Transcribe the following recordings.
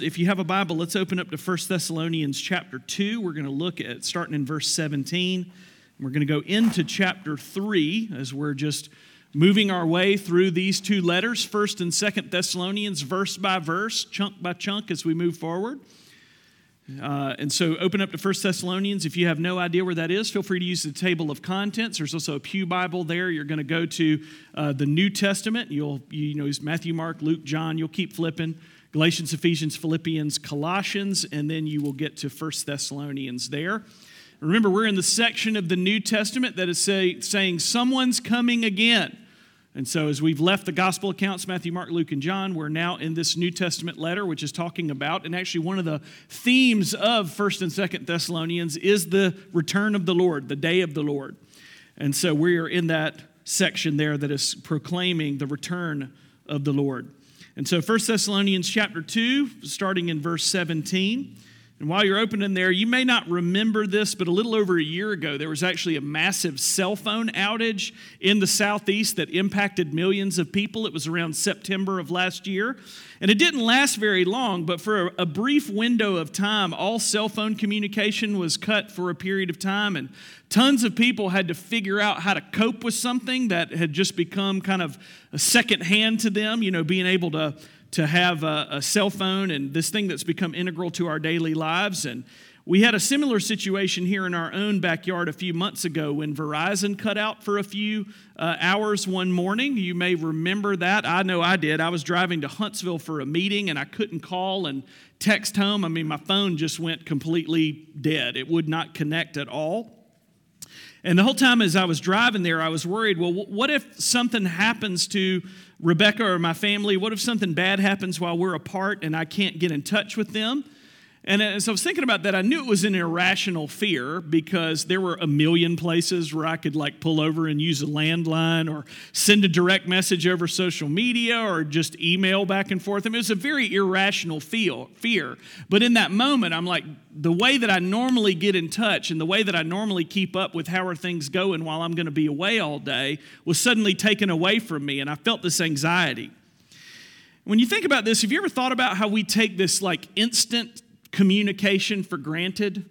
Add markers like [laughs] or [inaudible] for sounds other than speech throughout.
If you have a Bible, let's open up to 1 Thessalonians chapter 2. We're going to look at starting in verse 17. And We're going to go into chapter 3 as we're just moving our way through these two letters, 1st and 2nd Thessalonians, verse by verse, chunk by chunk as we move forward. Uh, and so open up to 1 Thessalonians. If you have no idea where that is, feel free to use the table of contents. There's also a Pew Bible there. You're going to go to uh, the New Testament. You'll, you know, it's Matthew, Mark, Luke, John. You'll keep flipping. Galatians, Ephesians, Philippians, Colossians, and then you will get to First Thessalonians there. Remember, we're in the section of the New Testament that is say, saying someone's coming again. And so, as we've left the gospel accounts, Matthew, Mark, Luke, and John, we're now in this New Testament letter, which is talking about, and actually one of the themes of 1st and 2nd Thessalonians is the return of the Lord, the day of the Lord. And so, we are in that section there that is proclaiming the return of the Lord. And so 1 Thessalonians chapter 2, starting in verse 17. And while you're opening there, you may not remember this, but a little over a year ago, there was actually a massive cell phone outage in the southeast that impacted millions of people. It was around September of last year. And it didn't last very long, but for a brief window of time, all cell phone communication was cut for a period of time. And tons of people had to figure out how to cope with something that had just become kind of a second hand to them, you know, being able to to have a, a, cell phone and this thing that's become integral to our daily lives. And we had a similar situation here in our own backyard a few months ago when Verizon cut out for a few uh, hours one morning. You may remember that. I know I did. I was driving to Huntsville for a meeting and I couldn't call and text home. I mean, my phone just went completely dead, it would not connect at all. And the whole time as I was driving there, I was worried well, what if something happens to Rebecca or my family? What if something bad happens while we're apart and I can't get in touch with them? And uh, as I was thinking about that, I knew it was an irrational fear because there were a million places where I could like pull over and use a landline or send a direct message over social media or just email back and forth. I mean, it was a very irrational feel, fear. But in that moment, I'm like, the way that I normally get in touch and the way that I normally keep up with how are things going while I'm going to be away all day was suddenly taken away from me, and I felt this anxiety. When you think about this, have you ever thought about how we take this like instant communication for granted.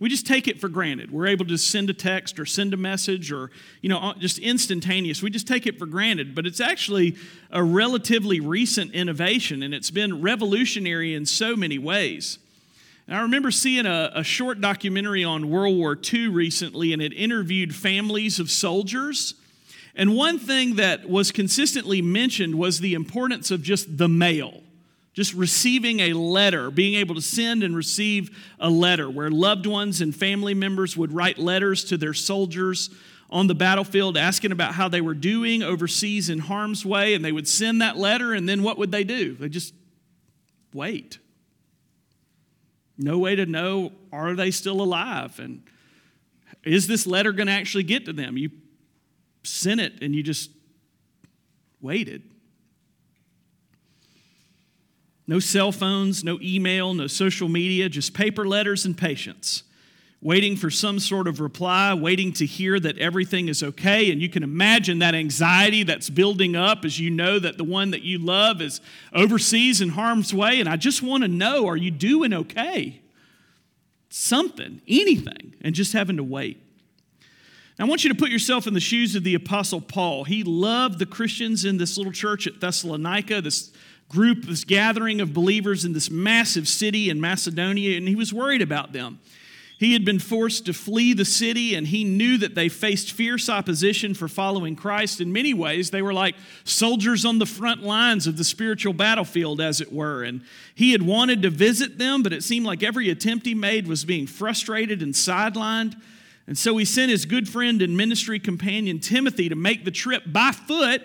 We just take it for granted. We're able to send a text or send a message or, you know, just instantaneous. We just take it for granted. But it's actually a relatively recent innovation and it's been revolutionary in so many ways. And I remember seeing a, a short documentary on World War II recently and it interviewed families of soldiers. And one thing that was consistently mentioned was the importance of just the mail just receiving a letter, being able to send and receive a letter, where loved ones and family members would write letters to their soldiers on the battlefield asking about how they were doing overseas in harm's way, and they would send that letter, and then what would they do? They just wait. No way to know are they still alive? And is this letter going to actually get to them? You sent it and you just waited. No cell phones, no email, no social media, just paper letters and patience. Waiting for some sort of reply, waiting to hear that everything is okay. And you can imagine that anxiety that's building up as you know that the one that you love is overseas in harm's way. And I just want to know are you doing okay? Something, anything, and just having to wait. Now, I want you to put yourself in the shoes of the Apostle Paul. He loved the Christians in this little church at Thessalonica, this group, this gathering of believers in this massive city in Macedonia, and he was worried about them. He had been forced to flee the city, and he knew that they faced fierce opposition for following Christ. In many ways, they were like soldiers on the front lines of the spiritual battlefield, as it were. And he had wanted to visit them, but it seemed like every attempt he made was being frustrated and sidelined. And so he sent his good friend and ministry companion Timothy to make the trip by foot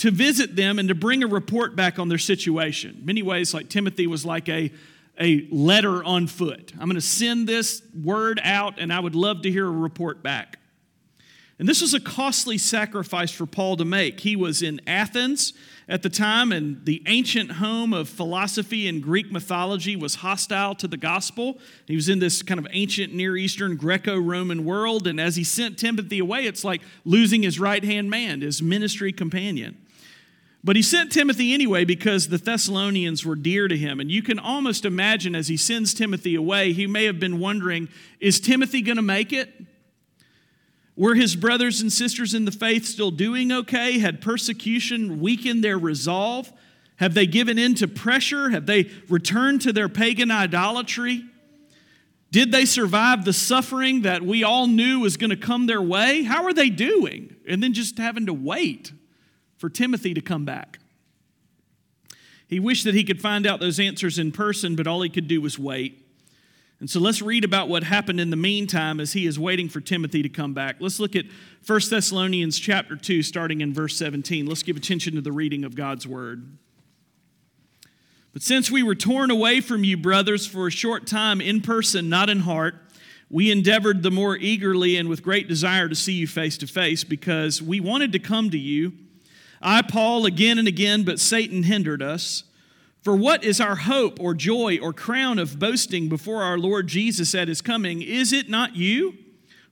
to visit them and to bring a report back on their situation. Many ways, like Timothy was like a, a letter on foot. I'm going to send this word out, and I would love to hear a report back. And this was a costly sacrifice for Paul to make. He was in Athens at the time, and the ancient home of philosophy and Greek mythology was hostile to the gospel. He was in this kind of ancient Near Eastern Greco Roman world, and as he sent Timothy away, it's like losing his right hand man, his ministry companion. But he sent Timothy anyway because the Thessalonians were dear to him. And you can almost imagine as he sends Timothy away, he may have been wondering is Timothy going to make it? Were his brothers and sisters in the faith still doing okay? Had persecution weakened their resolve? Have they given in to pressure? Have they returned to their pagan idolatry? Did they survive the suffering that we all knew was going to come their way? How are they doing? And then just having to wait for Timothy to come back. He wished that he could find out those answers in person, but all he could do was wait. And so let's read about what happened in the meantime as he is waiting for Timothy to come back. Let's look at 1 Thessalonians chapter 2 starting in verse 17. Let's give attention to the reading of God's word. But since we were torn away from you brothers for a short time in person, not in heart, we endeavored the more eagerly and with great desire to see you face to face because we wanted to come to you I, Paul, again and again, but Satan hindered us. For what is our hope or joy or crown of boasting before our Lord Jesus at his coming? Is it not you?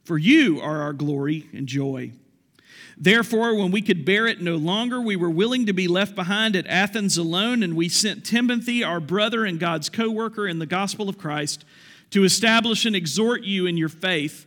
For you are our glory and joy. Therefore, when we could bear it no longer, we were willing to be left behind at Athens alone, and we sent Timothy, our brother and God's co worker in the gospel of Christ, to establish and exhort you in your faith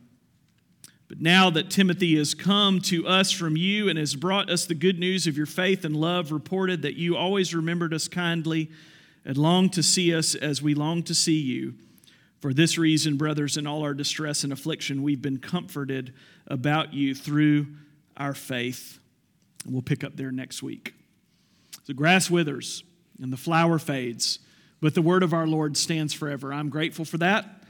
But now that Timothy has come to us from you and has brought us the good news of your faith and love, reported that you always remembered us kindly and longed to see us as we long to see you. For this reason, brothers, in all our distress and affliction, we've been comforted about you through our faith. And we'll pick up there next week. The grass withers and the flower fades, but the word of our Lord stands forever. I'm grateful for that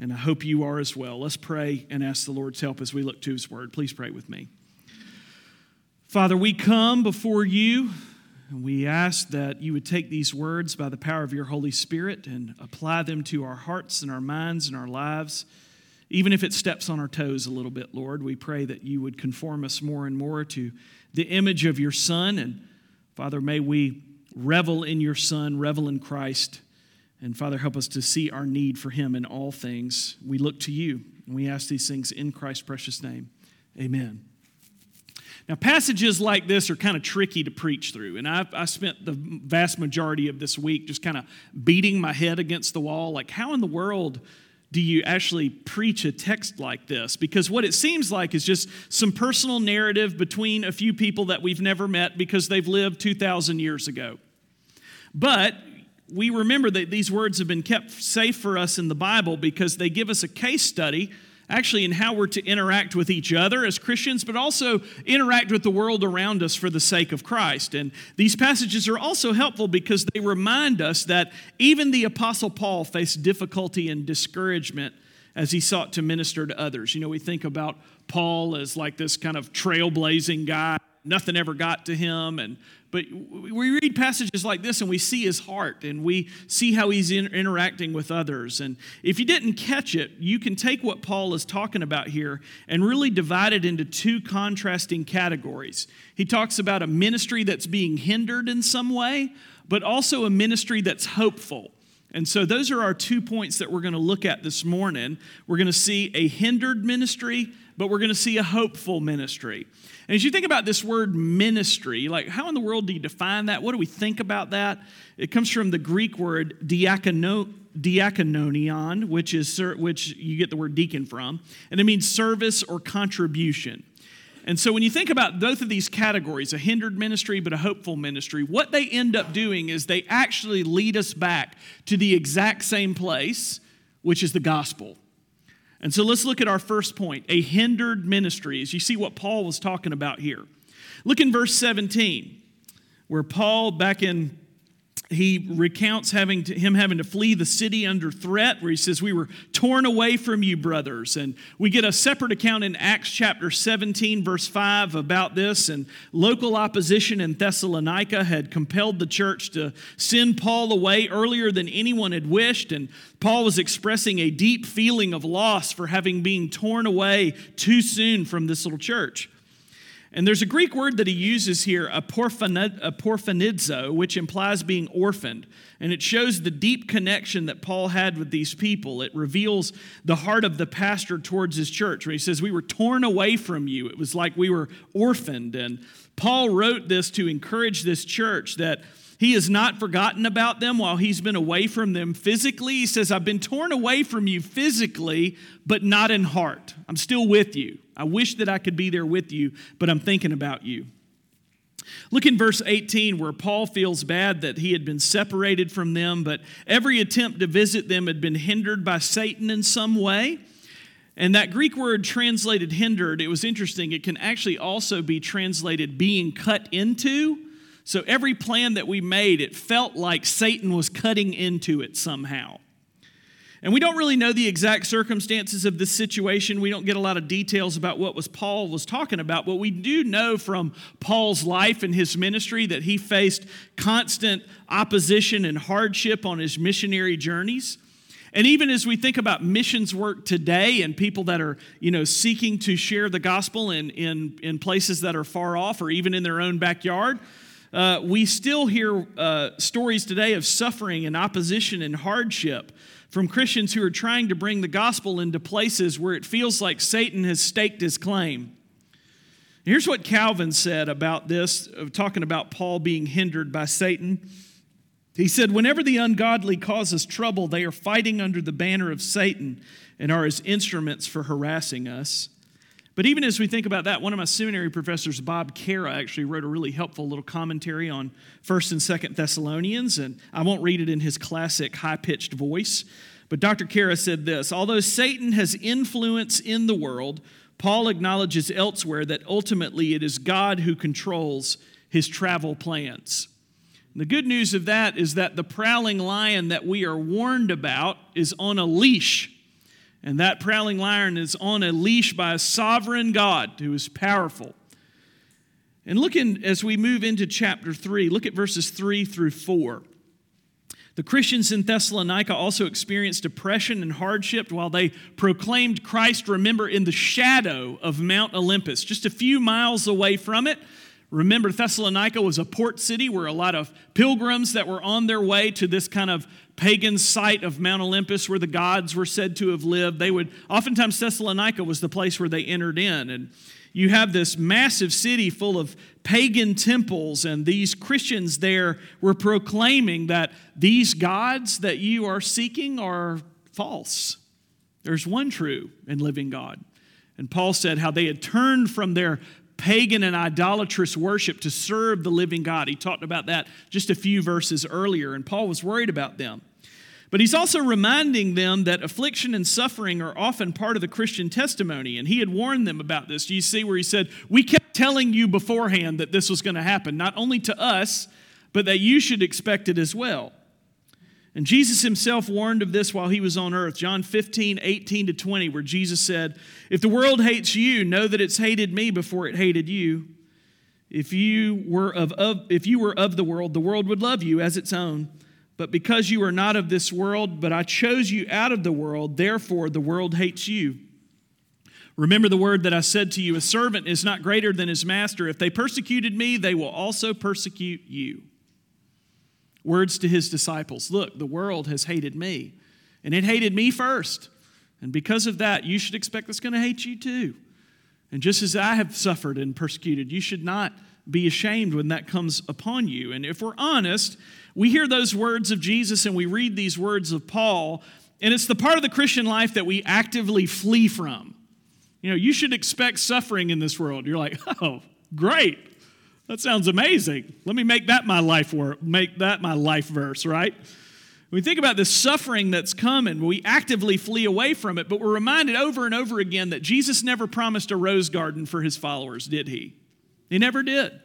and I hope you are as well. Let's pray and ask the Lord's help as we look to His Word. Please pray with me. Father, we come before you and we ask that you would take these words by the power of your Holy Spirit and apply them to our hearts and our minds and our lives. Even if it steps on our toes a little bit, Lord, we pray that you would conform us more and more to the image of your Son. And Father, may we revel in your Son, revel in Christ and Father, help us to see our need for Him in all things. We look to you, and we ask these things in Christ's precious name. Amen. Now, passages like this are kind of tricky to preach through, and I, I spent the vast majority of this week just kind of beating my head against the wall. Like, how in the world do you actually preach a text like this? Because what it seems like is just some personal narrative between a few people that we've never met because they've lived 2,000 years ago. But we remember that these words have been kept safe for us in the Bible because they give us a case study actually in how we're to interact with each other as Christians, but also interact with the world around us for the sake of Christ. And these passages are also helpful because they remind us that even the Apostle Paul faced difficulty and discouragement as he sought to minister to others. You know, we think about Paul as like this kind of trailblazing guy nothing ever got to him and but we read passages like this and we see his heart and we see how he's in, interacting with others. And if you didn't catch it you can take what paul is talking about here and really divide it into two contrasting categories. He talks about a ministry that's being hindered in some way but also a ministry that's hopeful and so, those are our two points that we're going to look at this morning. We're going to see a hindered ministry, but we're going to see a hopeful ministry. And as you think about this word ministry, like how in the world do you define that? What do we think about that? It comes from the Greek word diakono, diakononion, which is which you get the word deacon from, and it means service or contribution. And so when you think about both of these categories, a hindered ministry but a hopeful ministry, what they end up doing is they actually lead us back to the exact same place, which is the gospel. And so let's look at our first point a hindered ministry, as you see what Paul was talking about here. Look in verse 17, where Paul, back in he recounts having to, him having to flee the city under threat where he says we were torn away from you brothers. And we get a separate account in acts chapter 17 verse 5 about this. And local opposition in thessalonica had compelled the church to send paul away earlier than anyone had wished. And paul was expressing a deep feeling of loss for having been torn away too soon from this little church and there's a Greek word that he uses here, a aporphanidzo, which implies being orphaned. And it shows the deep connection that Paul had with these people. It reveals the heart of the pastor towards his church, where he says, We were torn away from you. It was like we were orphaned. And Paul wrote this to encourage this church that he has not forgotten about them while he's been away from them physically. He says, I've been torn away from you physically, but not in heart. I'm still with you. I wish that I could be there with you, but I'm thinking about you. Look in verse 18 where Paul feels bad that he had been separated from them, but every attempt to visit them had been hindered by Satan in some way. And that Greek word translated hindered, it was interesting. It can actually also be translated being cut into. So every plan that we made, it felt like Satan was cutting into it somehow. And we don't really know the exact circumstances of this situation. We don't get a lot of details about what was Paul was talking about, but we do know from Paul's life and his ministry that he faced constant opposition and hardship on his missionary journeys. And even as we think about missions work today and people that are, you know, seeking to share the gospel in, in, in places that are far off or even in their own backyard, uh, we still hear uh, stories today of suffering and opposition and hardship from Christians who are trying to bring the gospel into places where it feels like Satan has staked his claim. Here's what Calvin said about this, of talking about Paul being hindered by Satan. He said, Whenever the ungodly causes trouble, they are fighting under the banner of Satan and are his instruments for harassing us. But even as we think about that, one of my seminary professors, Bob Cara, actually wrote a really helpful little commentary on 1st and 2nd Thessalonians, and I won't read it in his classic high pitched voice. But Dr. Cara said this Although Satan has influence in the world, Paul acknowledges elsewhere that ultimately it is God who controls his travel plans. The good news of that is that the prowling lion that we are warned about is on a leash and that prowling lion is on a leash by a sovereign God who is powerful. And look in, as we move into chapter 3, look at verses 3 through 4. The Christians in Thessalonica also experienced depression and hardship while they proclaimed Christ, remember, in the shadow of Mount Olympus, just a few miles away from it. Remember, Thessalonica was a port city where a lot of pilgrims that were on their way to this kind of pagan site of Mount Olympus where the gods were said to have lived, they would oftentimes Thessalonica was the place where they entered in. And you have this massive city full of pagan temples, and these Christians there were proclaiming that these gods that you are seeking are false. There's one true and living God. And Paul said how they had turned from their pagan and idolatrous worship to serve the living God. He talked about that just a few verses earlier, and Paul was worried about them. But he's also reminding them that affliction and suffering are often part of the Christian testimony. And he had warned them about this. Do you see where he said, We kept telling you beforehand that this was going to happen, not only to us, but that you should expect it as well. And Jesus himself warned of this while he was on earth. John 15, 18 to 20, where Jesus said, If the world hates you, know that it's hated me before it hated you. If you were of, of, if you were of the world, the world would love you as its own. But because you are not of this world, but I chose you out of the world, therefore the world hates you. Remember the word that I said to you a servant is not greater than his master. If they persecuted me, they will also persecute you. Words to his disciples Look, the world has hated me, and it hated me first. And because of that, you should expect it's going to hate you too. And just as I have suffered and persecuted, you should not be ashamed when that comes upon you. And if we're honest, we hear those words of Jesus and we read these words of Paul, and it's the part of the Christian life that we actively flee from. You know, you should expect suffering in this world. You're like, [laughs] oh, great. That sounds amazing. Let me make that my life work, make that my life verse, right? We think about the suffering that's coming, we actively flee away from it, but we're reminded over and over again that Jesus never promised a rose garden for his followers, did he? He never did.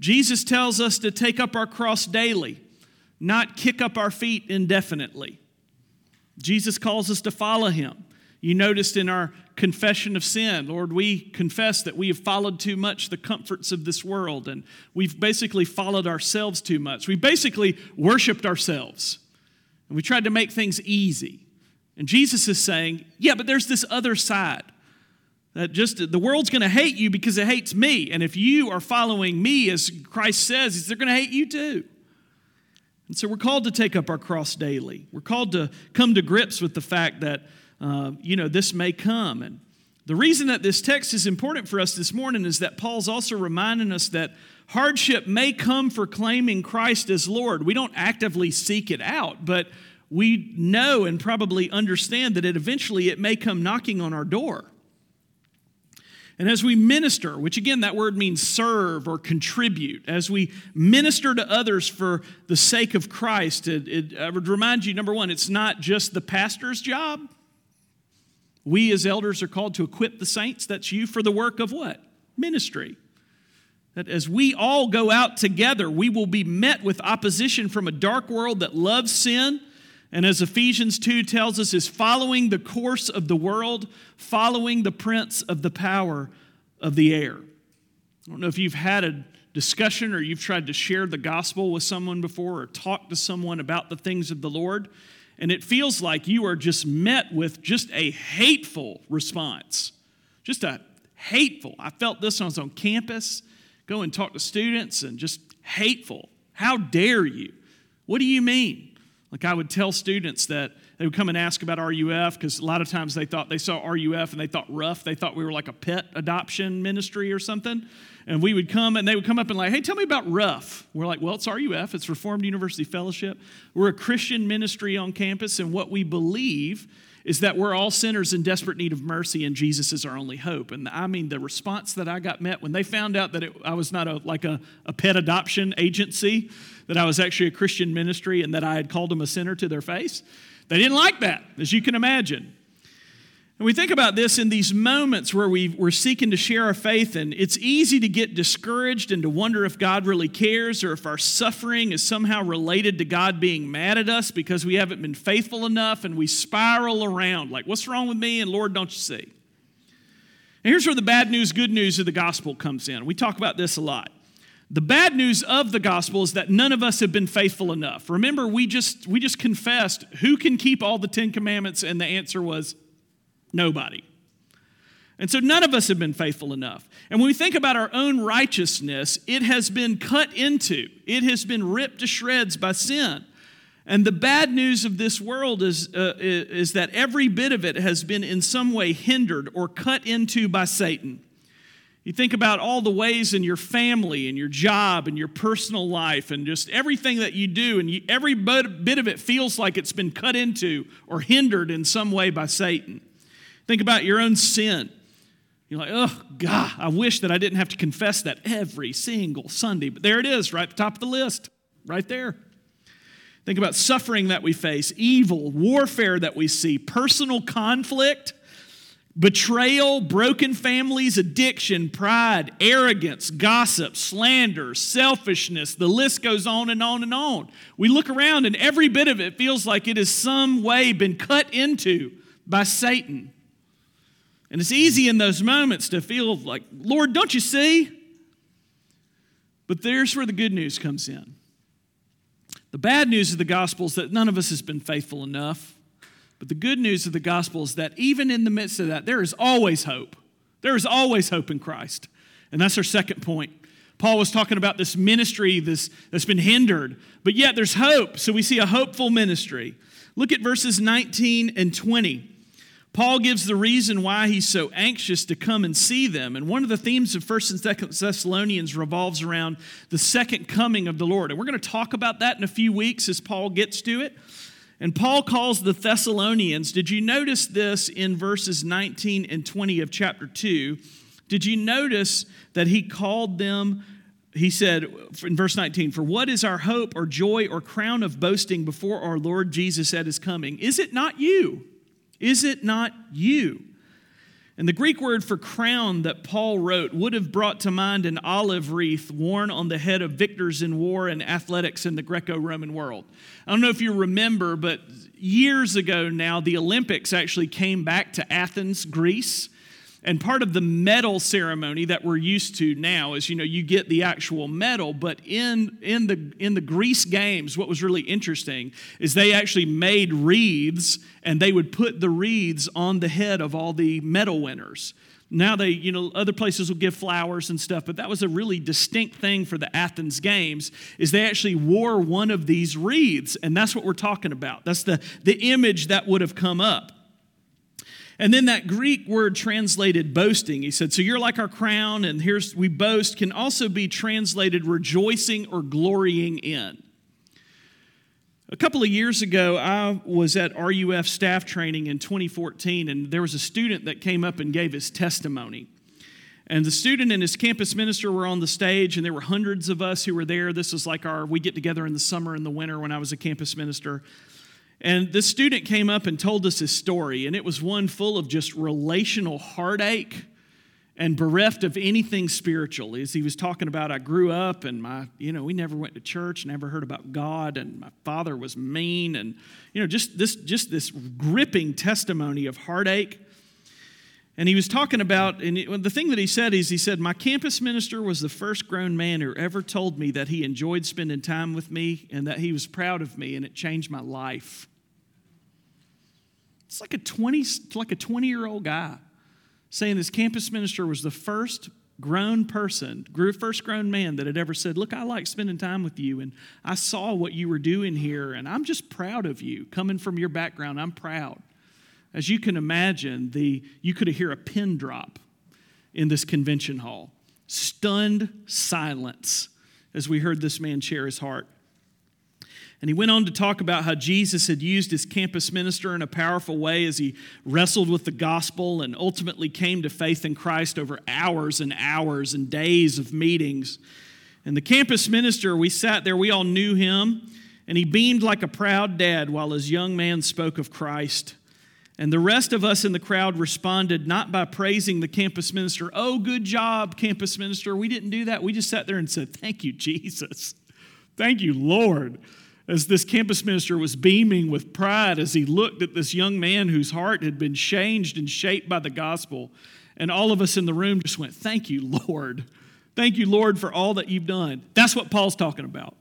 Jesus tells us to take up our cross daily, not kick up our feet indefinitely. Jesus calls us to follow him. You noticed in our confession of sin, Lord, we confess that we have followed too much the comforts of this world, and we've basically followed ourselves too much. We basically worshiped ourselves, and we tried to make things easy. And Jesus is saying, Yeah, but there's this other side. That just the world's going to hate you because it hates me. And if you are following me, as Christ says, they're going to hate you too. And so we're called to take up our cross daily. We're called to come to grips with the fact that uh, you know, this may come. And the reason that this text is important for us this morning is that Paul's also reminding us that hardship may come for claiming Christ as Lord. We don't actively seek it out, but we know and probably understand that it eventually it may come knocking on our door. And as we minister, which again, that word means serve or contribute, as we minister to others for the sake of Christ, it, it, I would remind you number one, it's not just the pastor's job, we as elders are called to equip the saints. That's you for the work of what? Ministry. That as we all go out together, we will be met with opposition from a dark world that loves sin. And as Ephesians 2 tells us, is following the course of the world, following the prince of the power of the air. I don't know if you've had a discussion or you've tried to share the gospel with someone before or talk to someone about the things of the Lord and it feels like you are just met with just a hateful response. Just a hateful. I felt this when I was on campus, go and talk to students, and just hateful. How dare you? What do you mean? Like I would tell students that they would come and ask about RUF because a lot of times they thought they saw RUF and they thought rough. They thought we were like a pet adoption ministry or something. And we would come and they would come up and like, hey, tell me about RUF. We're like, well, it's RUF. It's Reformed University Fellowship. We're a Christian ministry on campus, and what we believe is that we're all sinners in desperate need of mercy, and Jesus is our only hope. And I mean, the response that I got met when they found out that it, I was not a, like a, a pet adoption agency, that I was actually a Christian ministry, and that I had called them a sinner to their face, they didn't like that, as you can imagine. And we think about this in these moments where we, we're seeking to share our faith, and it's easy to get discouraged and to wonder if God really cares or if our suffering is somehow related to God being mad at us because we haven't been faithful enough, and we spiral around like, What's wrong with me? And Lord, don't you see? And here's where the bad news, good news of the gospel comes in. We talk about this a lot. The bad news of the gospel is that none of us have been faithful enough. Remember, we just we just confessed who can keep all the 10 commandments and the answer was nobody. And so none of us have been faithful enough. And when we think about our own righteousness, it has been cut into. It has been ripped to shreds by sin. And the bad news of this world is, uh, is that every bit of it has been in some way hindered or cut into by Satan. You think about all the ways in your family and your job and your personal life and just everything that you do, and you, every bit of it feels like it's been cut into or hindered in some way by Satan. Think about your own sin. You're like, oh, God, I wish that I didn't have to confess that every single Sunday. But there it is, right at the top of the list, right there. Think about suffering that we face, evil, warfare that we see, personal conflict betrayal, broken families, addiction, pride, arrogance, gossip, slander, selfishness. The list goes on and on and on. We look around and every bit of it feels like it has some way been cut into by Satan. And it's easy in those moments to feel like, Lord, don't you see? But there's where the good news comes in. The bad news of the gospel is that none of us has been faithful enough. But the good news of the gospel is that even in the midst of that, there is always hope. There is always hope in Christ. And that's our second point. Paul was talking about this ministry this, that's been hindered, but yet there's hope. So we see a hopeful ministry. Look at verses 19 and 20. Paul gives the reason why he's so anxious to come and see them. And one of the themes of 1st and 2nd Thessalonians revolves around the second coming of the Lord. And we're going to talk about that in a few weeks as Paul gets to it. And Paul calls the Thessalonians, did you notice this in verses 19 and 20 of chapter 2? Did you notice that he called them, he said in verse 19, For what is our hope or joy or crown of boasting before our Lord Jesus at his coming? Is it not you? Is it not you? And the Greek word for crown that Paul wrote would have brought to mind an olive wreath worn on the head of victors in war and athletics in the Greco Roman world. I don't know if you remember, but years ago now, the Olympics actually came back to Athens, Greece. And part of the medal ceremony that we're used to now is, you know, you get the actual medal, but in, in, the, in the Greece games, what was really interesting is they actually made wreaths and they would put the wreaths on the head of all the medal winners. Now they, you know, other places will give flowers and stuff, but that was a really distinct thing for the Athens games is they actually wore one of these wreaths, and that's what we're talking about. That's the, the image that would have come up. And then that Greek word translated boasting, he said, so you're like our crown, and here's we boast, can also be translated rejoicing or glorying in. A couple of years ago, I was at RUF staff training in 2014, and there was a student that came up and gave his testimony. And the student and his campus minister were on the stage, and there were hundreds of us who were there. This was like our, we get together in the summer and the winter when I was a campus minister. And this student came up and told us his story, and it was one full of just relational heartache and bereft of anything spiritual. As he was talking about, I grew up and my, you know, we never went to church, never heard about God, and my father was mean, and you know, just this, just this gripping testimony of heartache. And he was talking about, and the thing that he said is, he said, My campus minister was the first grown man who ever told me that he enjoyed spending time with me and that he was proud of me, and it changed my life. It's like a 20, like a 20 year old guy saying this campus minister was the first grown person, first grown man that had ever said, Look, I like spending time with you, and I saw what you were doing here, and I'm just proud of you. Coming from your background, I'm proud. As you can imagine, the, you could hear a pin drop in this convention hall. Stunned silence as we heard this man share his heart. And he went on to talk about how Jesus had used his campus minister in a powerful way as he wrestled with the gospel and ultimately came to faith in Christ over hours and hours and days of meetings. And the campus minister, we sat there, we all knew him, and he beamed like a proud dad while his young man spoke of Christ. And the rest of us in the crowd responded not by praising the campus minister, oh, good job, campus minister. We didn't do that. We just sat there and said, Thank you, Jesus. Thank you, Lord as this campus minister was beaming with pride as he looked at this young man whose heart had been changed and shaped by the gospel. And all of us in the room just went, Thank you, Lord. Thank you, Lord, for all that you've done. That's what Paul's talking about.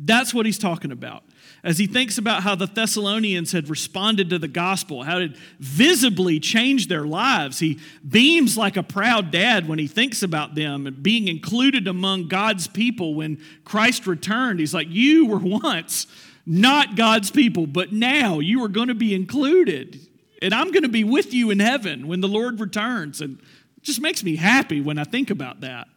That's what he's talking about. As he thinks about how the Thessalonians had responded to the gospel, how it visibly changed their lives, he beams like a proud dad when he thinks about them and being included among God's people when Christ returned. He's like, You were once not God's people, but now you are going to be included. And I'm going to be with you in heaven when the Lord returns. And it just makes me happy when I think about that.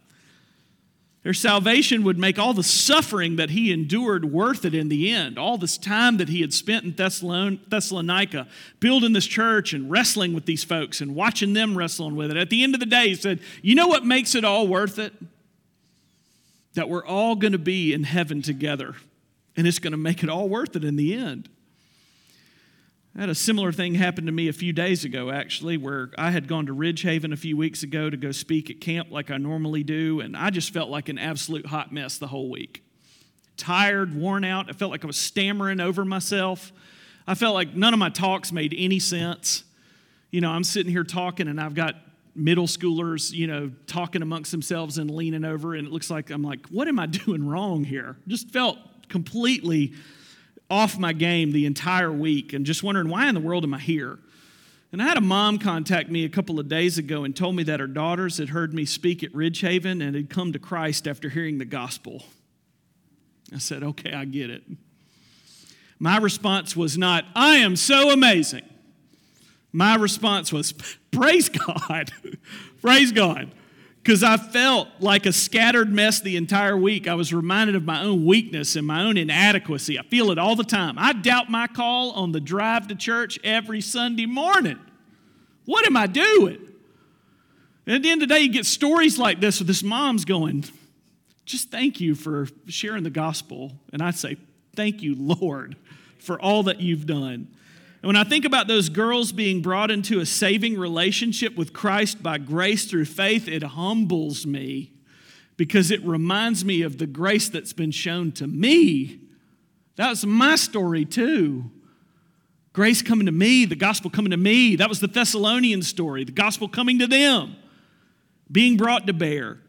Their salvation would make all the suffering that he endured worth it in the end. All this time that he had spent in Thessalonica, building this church and wrestling with these folks and watching them wrestling with it. At the end of the day, he said, You know what makes it all worth it? That we're all going to be in heaven together, and it's going to make it all worth it in the end. I had a similar thing happen to me a few days ago, actually, where I had gone to Ridge Haven a few weeks ago to go speak at camp like I normally do, and I just felt like an absolute hot mess the whole week. Tired, worn out. I felt like I was stammering over myself. I felt like none of my talks made any sense. You know, I'm sitting here talking, and I've got middle schoolers, you know, talking amongst themselves and leaning over, and it looks like I'm like, what am I [laughs] doing wrong here? Just felt completely off my game the entire week and just wondering why in the world am I here? And I had a mom contact me a couple of days ago and told me that her daughters had heard me speak at Ridge Haven and had come to Christ after hearing the gospel. I said, okay, I get it. My response was not, I am so amazing. My response was, [laughs] praise God. [laughs] praise God because I felt like a scattered mess the entire week. I was reminded of my own weakness and my own inadequacy. I feel it all the time. I doubt my call on the drive to church every Sunday morning. What am I doing? And at the end of the day, you get stories like this with this mom's going, just thank you for sharing the gospel. And I say, thank you, Lord, for all that you've done. And when I think about those girls being brought into a saving relationship with Christ by grace through faith, it humbles me because it reminds me of the grace that's been shown to me. That's my story too. Grace coming to me, the gospel coming to me. That was the Thessalonian story, the gospel coming to them, being brought to bear.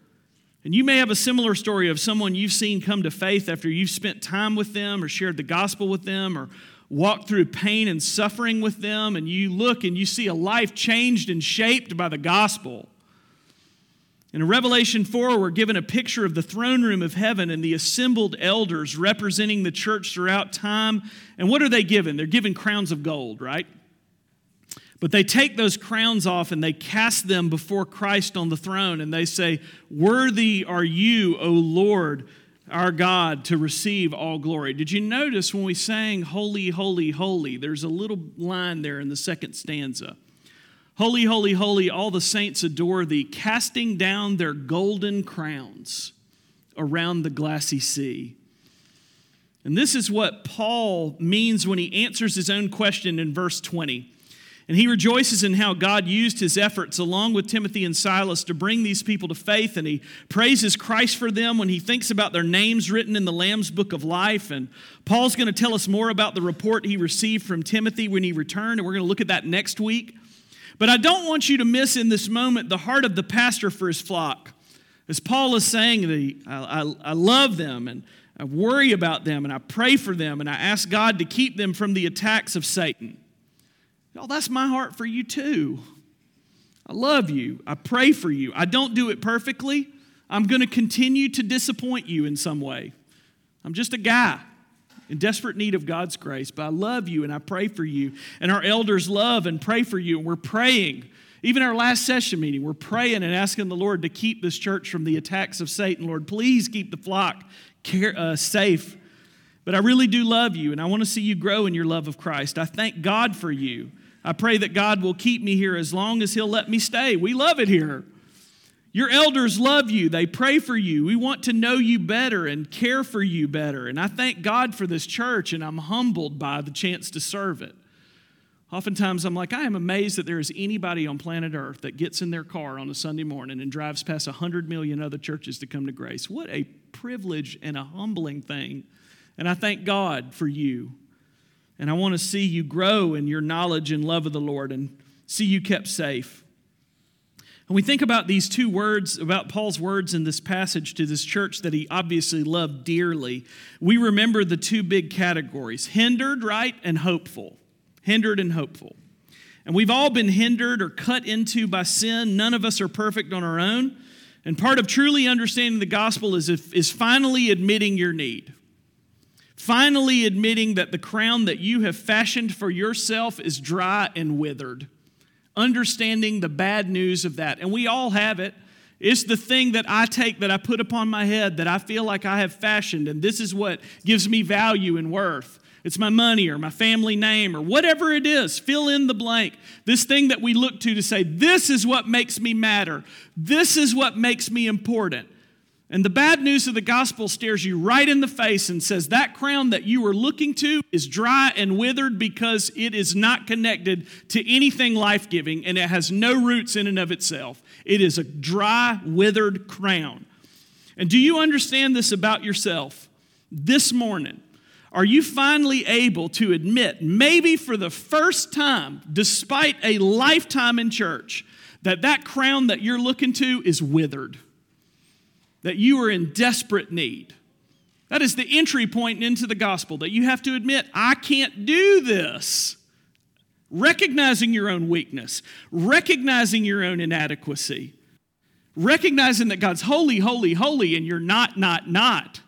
And you may have a similar story of someone you've seen come to faith after you've spent time with them or shared the gospel with them or walked through pain and suffering with them, and you look and you see a life changed and shaped by the gospel. In Revelation 4, we're given a picture of the throne room of heaven and the assembled elders representing the church throughout time. And what are they given? They're given crowns of gold, right? But they take those crowns off and they cast them before Christ on the throne and they say, Worthy are you, O Lord our God to receive all glory. Did you notice when we sang Holy, Holy, Holy? There's a little line there in the second stanza. Holy, holy, holy, all the saints adore thee, casting down their golden crowns around the glassy sea. And this is what Paul means when he answers his own question in verse 20. And he rejoices in how God used his efforts along with Timothy and Silas to bring these people to faith. And he praises Christ for them when he thinks about their names written in the Lamb's book of life. And Paul's going to tell us more about the report he received from Timothy when he returned. And we're going to look at that next week. But I don't want you to miss in this moment the heart of the pastor for his flock. As Paul is saying, I, I, I love them and I worry about them and I pray for them and I ask God to keep them from the attacks of Satan. Y'all, that's my heart for you too. I love you. I pray for you. I don't do it perfectly. I'm going to continue to disappoint you in some way. I'm just a guy in desperate need of God's grace, but I love you and I pray for you. And our elders love and pray for you, and we're praying. Even our last session meeting, we're praying and asking the Lord to keep this church from the attacks of Satan. Lord, please keep the flock care, uh, safe. But I really do love you, and I want to see you grow in your love of Christ. I thank God for you. I pray that God will keep me here as long as He'll let me stay. We love it here. Your elders love you. They pray for you. We want to know you better and care for you better. And I thank God for this church, and I'm humbled by the chance to serve it. Oftentimes, I'm like, I am amazed that there is anybody on planet Earth that gets in their car on a Sunday morning and drives past 100 million other churches to come to grace. What a privilege and a humbling thing. And I thank God for you. And I want to see you grow in your knowledge and love of the Lord and see you kept safe. And we think about these two words, about Paul's words in this passage to this church that he obviously loved dearly. We remember the two big categories hindered, right, and hopeful. Hindered and hopeful. And we've all been hindered or cut into by sin. None of us are perfect on our own. And part of truly understanding the gospel is, if, is finally admitting your need. Finally, admitting that the crown that you have fashioned for yourself is dry and withered. Understanding the bad news of that. And we all have it. It's the thing that I take, that I put upon my head, that I feel like I have fashioned, and this is what gives me value and worth. It's my money or my family name or whatever it is. Fill in the blank. This thing that we look to to say, this is what makes me matter. This is what makes me important. And the bad news of the gospel stares you right in the face and says that crown that you were looking to is dry and withered because it is not connected to anything life giving and it has no roots in and of itself. It is a dry, withered crown. And do you understand this about yourself? This morning, are you finally able to admit, maybe for the first time, despite a lifetime in church, that that crown that you're looking to is withered? That you are in desperate need. That is the entry point into the gospel, that you have to admit, I can't do this. Recognizing your own weakness, recognizing your own inadequacy, recognizing that God's holy, holy, holy, and you're not, not, not.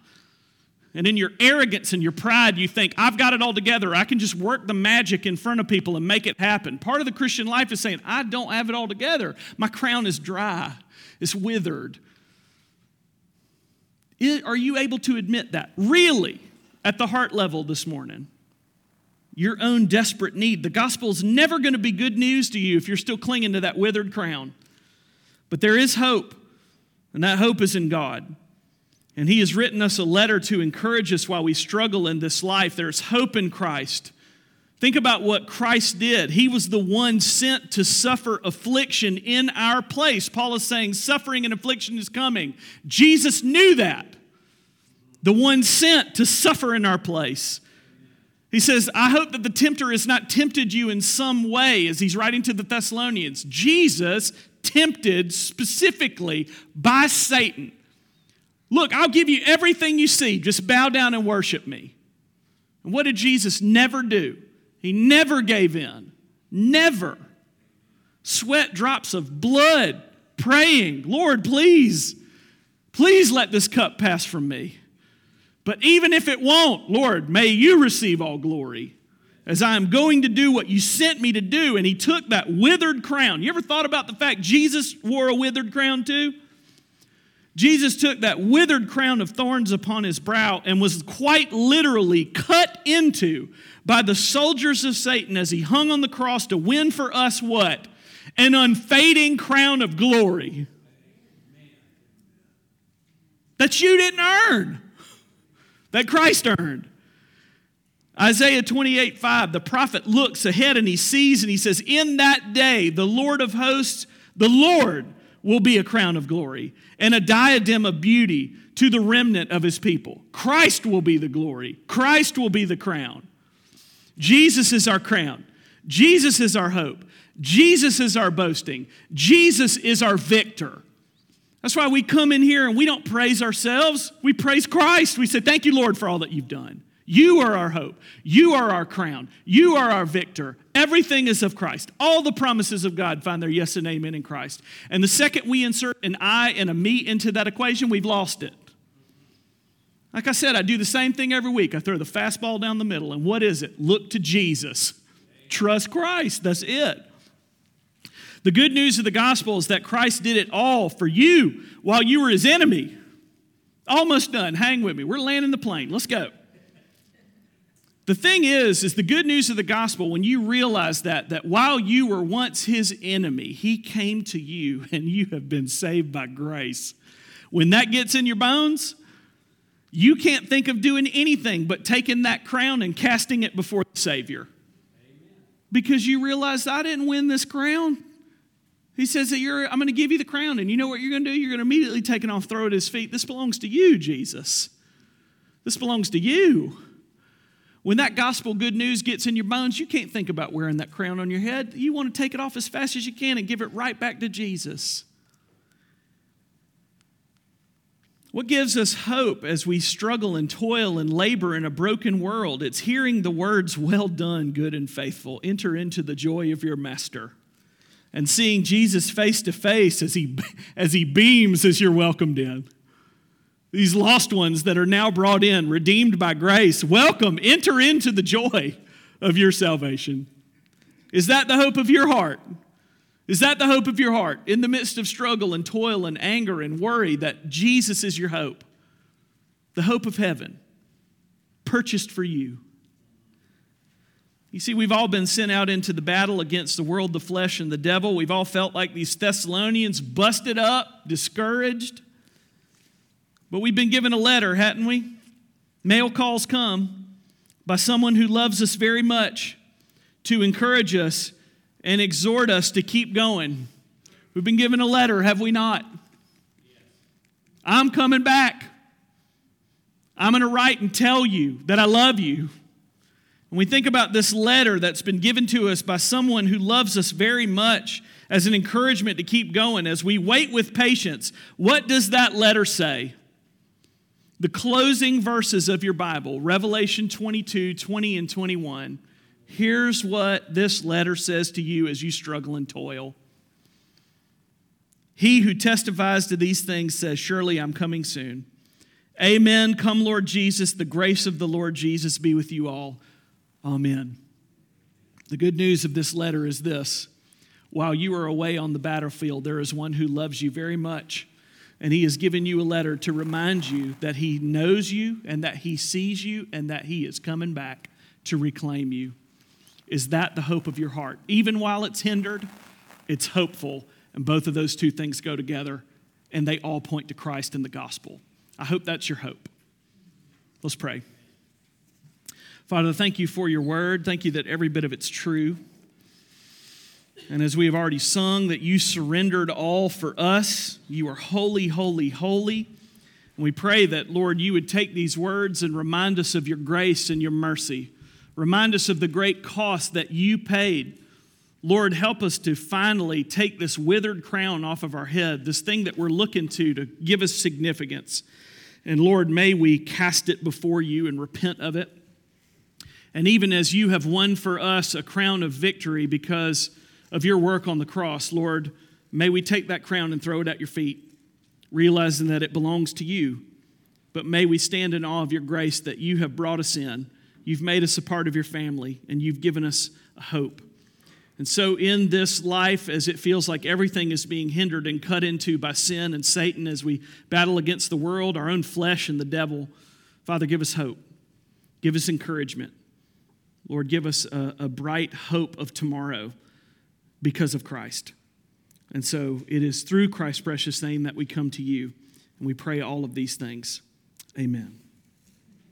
And in your arrogance and your pride, you think, I've got it all together. I can just work the magic in front of people and make it happen. Part of the Christian life is saying, I don't have it all together. My crown is dry, it's withered. Are you able to admit that? Really, at the heart level this morning? Your own desperate need. The gospel is never going to be good news to you if you're still clinging to that withered crown. But there is hope, and that hope is in God. And He has written us a letter to encourage us while we struggle in this life. There's hope in Christ. Think about what Christ did. He was the one sent to suffer affliction in our place. Paul is saying suffering and affliction is coming. Jesus knew that. The one sent to suffer in our place. He says, I hope that the tempter has not tempted you in some way, as he's writing to the Thessalonians. Jesus tempted specifically by Satan. Look, I'll give you everything you see. Just bow down and worship me. And what did Jesus never do? He never gave in. Never. Sweat drops of blood, praying, Lord, please, please let this cup pass from me. But even if it won't, Lord, may you receive all glory as I am going to do what you sent me to do. And he took that withered crown. You ever thought about the fact Jesus wore a withered crown too? Jesus took that withered crown of thorns upon his brow and was quite literally cut into by the soldiers of Satan as he hung on the cross to win for us what? An unfading crown of glory that you didn't earn, that Christ earned. Isaiah 28 5, the prophet looks ahead and he sees and he says, In that day, the Lord of hosts, the Lord, will be a crown of glory and a diadem of beauty to the remnant of his people. Christ will be the glory, Christ will be the crown. Jesus is our crown, Jesus is our hope, Jesus is our boasting, Jesus is our victor. That's why we come in here and we don't praise ourselves, we praise Christ. We say, Thank you, Lord, for all that you've done. You are our hope. You are our crown. You are our victor. Everything is of Christ. All the promises of God find their yes and amen in Christ. And the second we insert an I and a me into that equation, we've lost it. Like I said, I do the same thing every week. I throw the fastball down the middle. And what is it? Look to Jesus. Trust Christ. That's it. The good news of the gospel is that Christ did it all for you while you were his enemy. Almost done. Hang with me. We're landing the plane. Let's go. The thing is, is the good news of the gospel, when you realize that, that while you were once his enemy, he came to you [laughs] and you have been saved by grace. When that gets in your bones, you can't think of doing anything but taking that crown and casting it before the Savior. Amen. Because you realize I didn't win this crown. He says that you're, I'm going to give you the crown, and you know what you're going to do? You're going to immediately take it off, throw it at his feet. This belongs to you, Jesus. This belongs to you. When that gospel good news gets in your bones, you can't think about wearing that crown on your head. You want to take it off as fast as you can and give it right back to Jesus. What gives us hope as we struggle and toil and labor in a broken world? It's hearing the words, Well done, good and faithful. Enter into the joy of your master. And seeing Jesus face to face as he, as he beams as you're welcomed in these lost ones that are now brought in, redeemed by grace. Welcome, enter into the joy of your salvation. Is that the hope of your heart? Is that the hope of your heart? In the midst of struggle and toil and anger and worry, that Jesus is your hope, the hope of heaven, purchased for you. You see, we've all been sent out into the battle against the world, the flesh, and the devil. We've all felt like these Thessalonians, busted up, discouraged. But we've been given a letter, hadn't we? Mail calls come by someone who loves us very much to encourage us and exhort us to keep going. We've been given a letter, have we not? I'm coming back. I'm going to write and tell you that I love you. When we think about this letter that's been given to us by someone who loves us very much as an encouragement to keep going, as we wait with patience, what does that letter say? the closing verses of your Bible, Revelation 22, 20, and 21, here's what this letter says to you as you struggle and toil. He who testifies to these things says, Surely I'm coming soon. Amen. Come, Lord Jesus. The grace of the Lord Jesus be with you all. Amen. The good news of this letter is this while you are away on the battlefield, there is one who loves you very much and He has given you a letter to remind you that He knows you and that He sees you and that He is coming back to reclaim you. Is that the hope of your heart? Even while it's hindered, it's hopeful. And both of those two things go together, and they all point to Christ and the gospel. I hope that's your hope. Let's pray. Father, thank you for your word. Thank you that every bit of it's true. And as we have already sung, that you surrendered all for us. You are holy, holy, holy. And we pray that, Lord, you would take these words and remind us of your grace and your mercy. Remind us of the great cost that you paid. Lord, help us to finally take this withered crown off of our head, this thing that we're looking to to give us significance. And Lord, may we cast it before you and repent of it. And even as you have won for us a crown of victory because of your work on the cross, Lord, may we take that crown and throw it at your feet, realizing that it belongs to you. But may we stand in awe of your grace that you have brought us in. You've made us a part of your family, and you've given us a hope. And so, in this life, as it feels like everything is being hindered and cut into by sin and Satan as we battle against the world, our own flesh, and the devil, Father, give us hope. Give us encouragement. Lord, give us a, a bright hope of tomorrow because of Christ. And so it is through Christ's precious name that we come to you, and we pray all of these things. Amen.